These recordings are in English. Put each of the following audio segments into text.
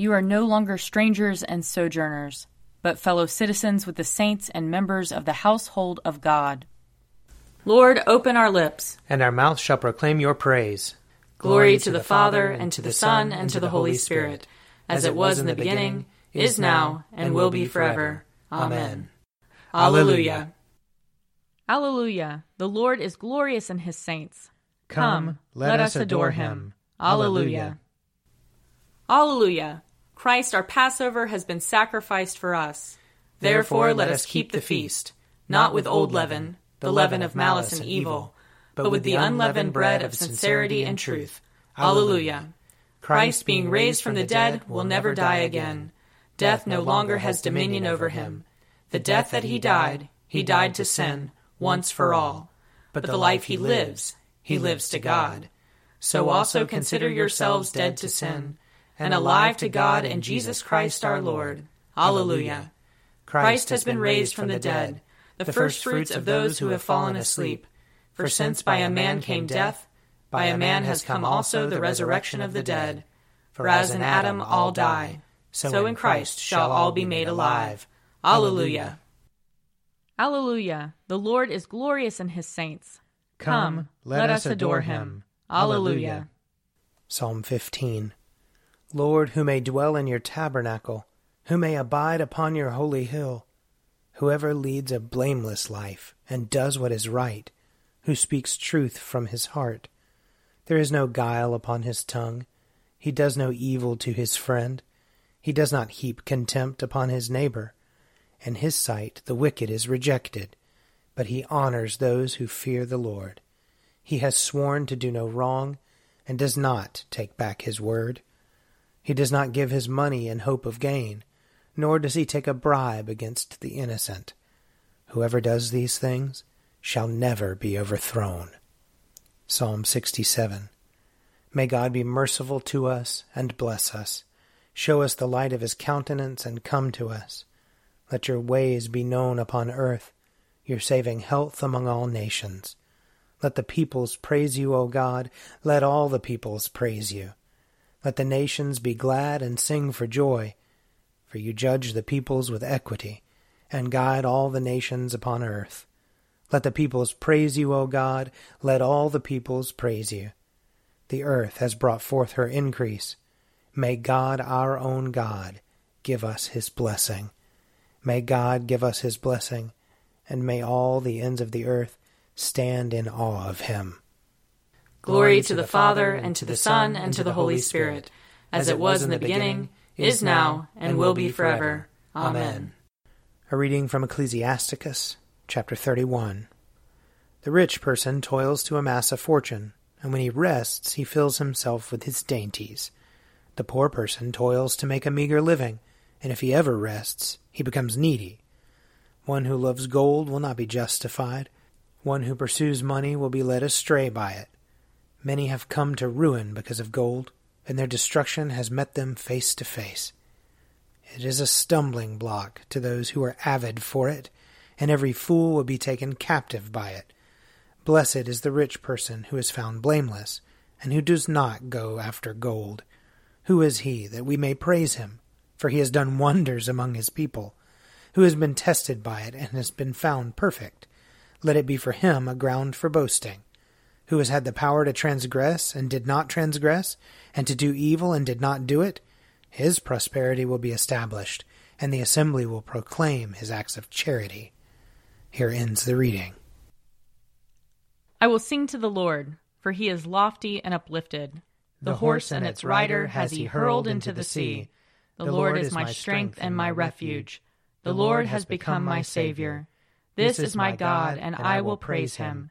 You are no longer strangers and sojourners, but fellow citizens with the saints and members of the household of God. Lord, open our lips, and our mouth shall proclaim your praise. Glory to the Father, and to the Son, and to the Holy Spirit, as it was in the beginning, is now, and will be forever. Amen. Alleluia. Alleluia. The Lord is glorious in his saints. Come, let us adore him. Alleluia. Alleluia. Christ our Passover has been sacrificed for us. Therefore let us keep the feast, not with old leaven, the leaven of malice and evil, but with the unleavened bread of sincerity and truth. Alleluia. Christ, being raised from the dead, will never die again. Death no longer has dominion over him. The death that he died, he died to sin, once for all. But the life he lives, he lives to God. So also consider yourselves dead to sin and alive to God and Jesus Christ our Lord. Alleluia. Christ has been raised from the dead, the firstfruits of those who have fallen asleep. For since by a man came death, by a man has come also the resurrection of the dead. For as in Adam all die, so in Christ shall all be made alive. Alleluia. Alleluia. The Lord is glorious in his saints. Come, let us adore him. Alleluia. Psalm 15. Lord, who may dwell in your tabernacle, who may abide upon your holy hill, whoever leads a blameless life and does what is right, who speaks truth from his heart. There is no guile upon his tongue. He does no evil to his friend. He does not heap contempt upon his neighbor. In his sight the wicked is rejected, but he honors those who fear the Lord. He has sworn to do no wrong, and does not take back his word. He does not give his money in hope of gain, nor does he take a bribe against the innocent. Whoever does these things shall never be overthrown. Psalm 67. May God be merciful to us and bless us. Show us the light of his countenance and come to us. Let your ways be known upon earth, your saving health among all nations. Let the peoples praise you, O God. Let all the peoples praise you. Let the nations be glad and sing for joy, for you judge the peoples with equity, and guide all the nations upon earth. Let the peoples praise you, O God, let all the peoples praise you. The earth has brought forth her increase. May God, our own God, give us his blessing. May God give us his blessing, and may all the ends of the earth stand in awe of him. Glory to the Father, and to the Son, and to the Holy Spirit, as it was in the beginning, is now, and will be forever. Amen. A reading from Ecclesiasticus, chapter 31. The rich person toils to amass a fortune, and when he rests, he fills himself with his dainties. The poor person toils to make a meager living, and if he ever rests, he becomes needy. One who loves gold will not be justified. One who pursues money will be led astray by it. Many have come to ruin because of gold, and their destruction has met them face to face. It is a stumbling block to those who are avid for it, and every fool will be taken captive by it. Blessed is the rich person who is found blameless, and who does not go after gold. Who is he that we may praise him? For he has done wonders among his people. Who has been tested by it and has been found perfect? Let it be for him a ground for boasting who has had the power to transgress and did not transgress, and to do evil and did not do it, his prosperity will be established, and the assembly will proclaim his acts of charity. Here ends the reading. I will sing to the Lord, for he is lofty and uplifted. The, the horse and its rider has he hurled into the sea. The Lord is my strength and my refuge. The Lord has become my Savior. This is my God, and I will praise him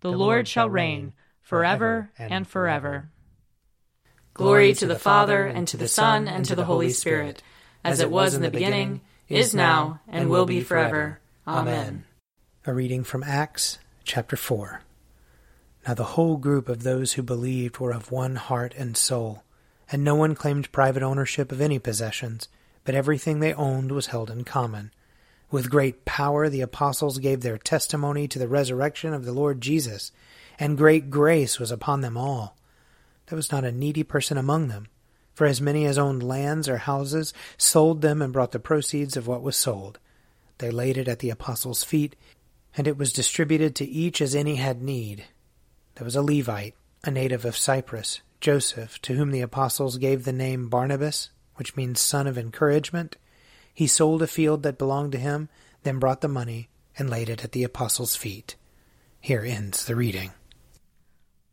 The Lord shall reign forever and forever. Glory to the Father, and to the Son, and to the Holy Spirit, as it was in the beginning, is now, and will be forever. Amen. A reading from Acts chapter 4. Now the whole group of those who believed were of one heart and soul, and no one claimed private ownership of any possessions, but everything they owned was held in common. With great power the apostles gave their testimony to the resurrection of the Lord Jesus, and great grace was upon them all. There was not a needy person among them, for as many as owned lands or houses sold them and brought the proceeds of what was sold. They laid it at the apostles' feet, and it was distributed to each as any had need. There was a Levite, a native of Cyprus, Joseph, to whom the apostles gave the name Barnabas, which means son of encouragement. He sold a field that belonged to him, then brought the money and laid it at the apostles' feet. Here ends the reading.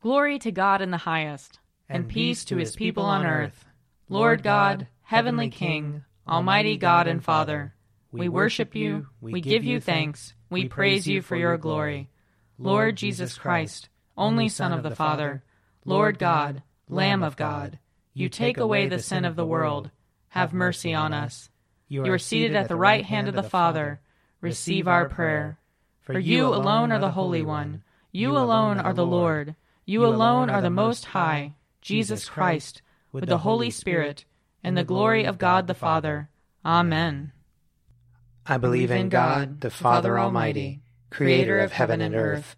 Glory to God in the highest, and, and peace to his people on earth. Lord God, heavenly King, almighty God and Father, we worship you, we give you thanks, we praise you for your glory. Lord Jesus Christ, only Son of the Father, Lord God, Lamb of God, you take away the sin of the world. Have mercy on us. You are seated at the right hand of the Father. Receive our prayer. For you alone are the Holy One. You alone are the Lord. You alone are the Most High, Jesus Christ, with the Holy Spirit, and the glory of God the Father. Amen. I believe in God, the Father Almighty, creator of heaven and earth.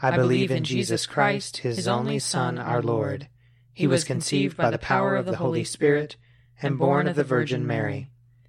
I believe in Jesus Christ, his only Son, our Lord. He was conceived by the power of the Holy Spirit and born of the Virgin Mary.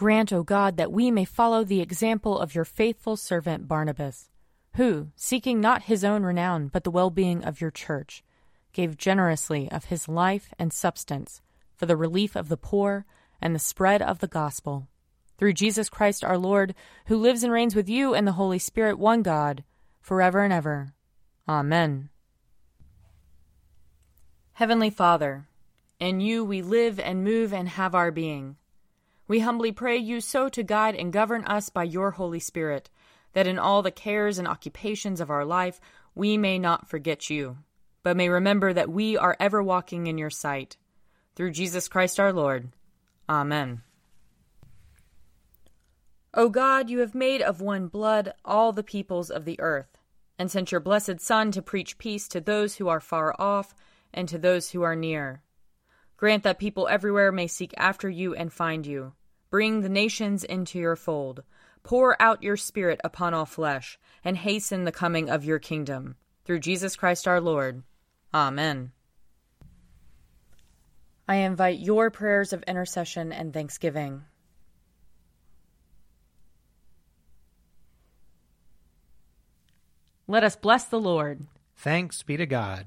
Grant, O God, that we may follow the example of your faithful servant Barnabas, who, seeking not his own renown, but the well being of your church, gave generously of his life and substance for the relief of the poor and the spread of the gospel. Through Jesus Christ our Lord, who lives and reigns with you and the Holy Spirit, one God, forever and ever. Amen. Heavenly Father, in you we live and move and have our being. We humbly pray you so to guide and govern us by your Holy Spirit, that in all the cares and occupations of our life we may not forget you, but may remember that we are ever walking in your sight. Through Jesus Christ our Lord. Amen. O God, you have made of one blood all the peoples of the earth, and sent your blessed Son to preach peace to those who are far off and to those who are near. Grant that people everywhere may seek after you and find you Bring the nations into your fold. Pour out your Spirit upon all flesh, and hasten the coming of your kingdom. Through Jesus Christ our Lord. Amen. I invite your prayers of intercession and thanksgiving. Let us bless the Lord. Thanks be to God.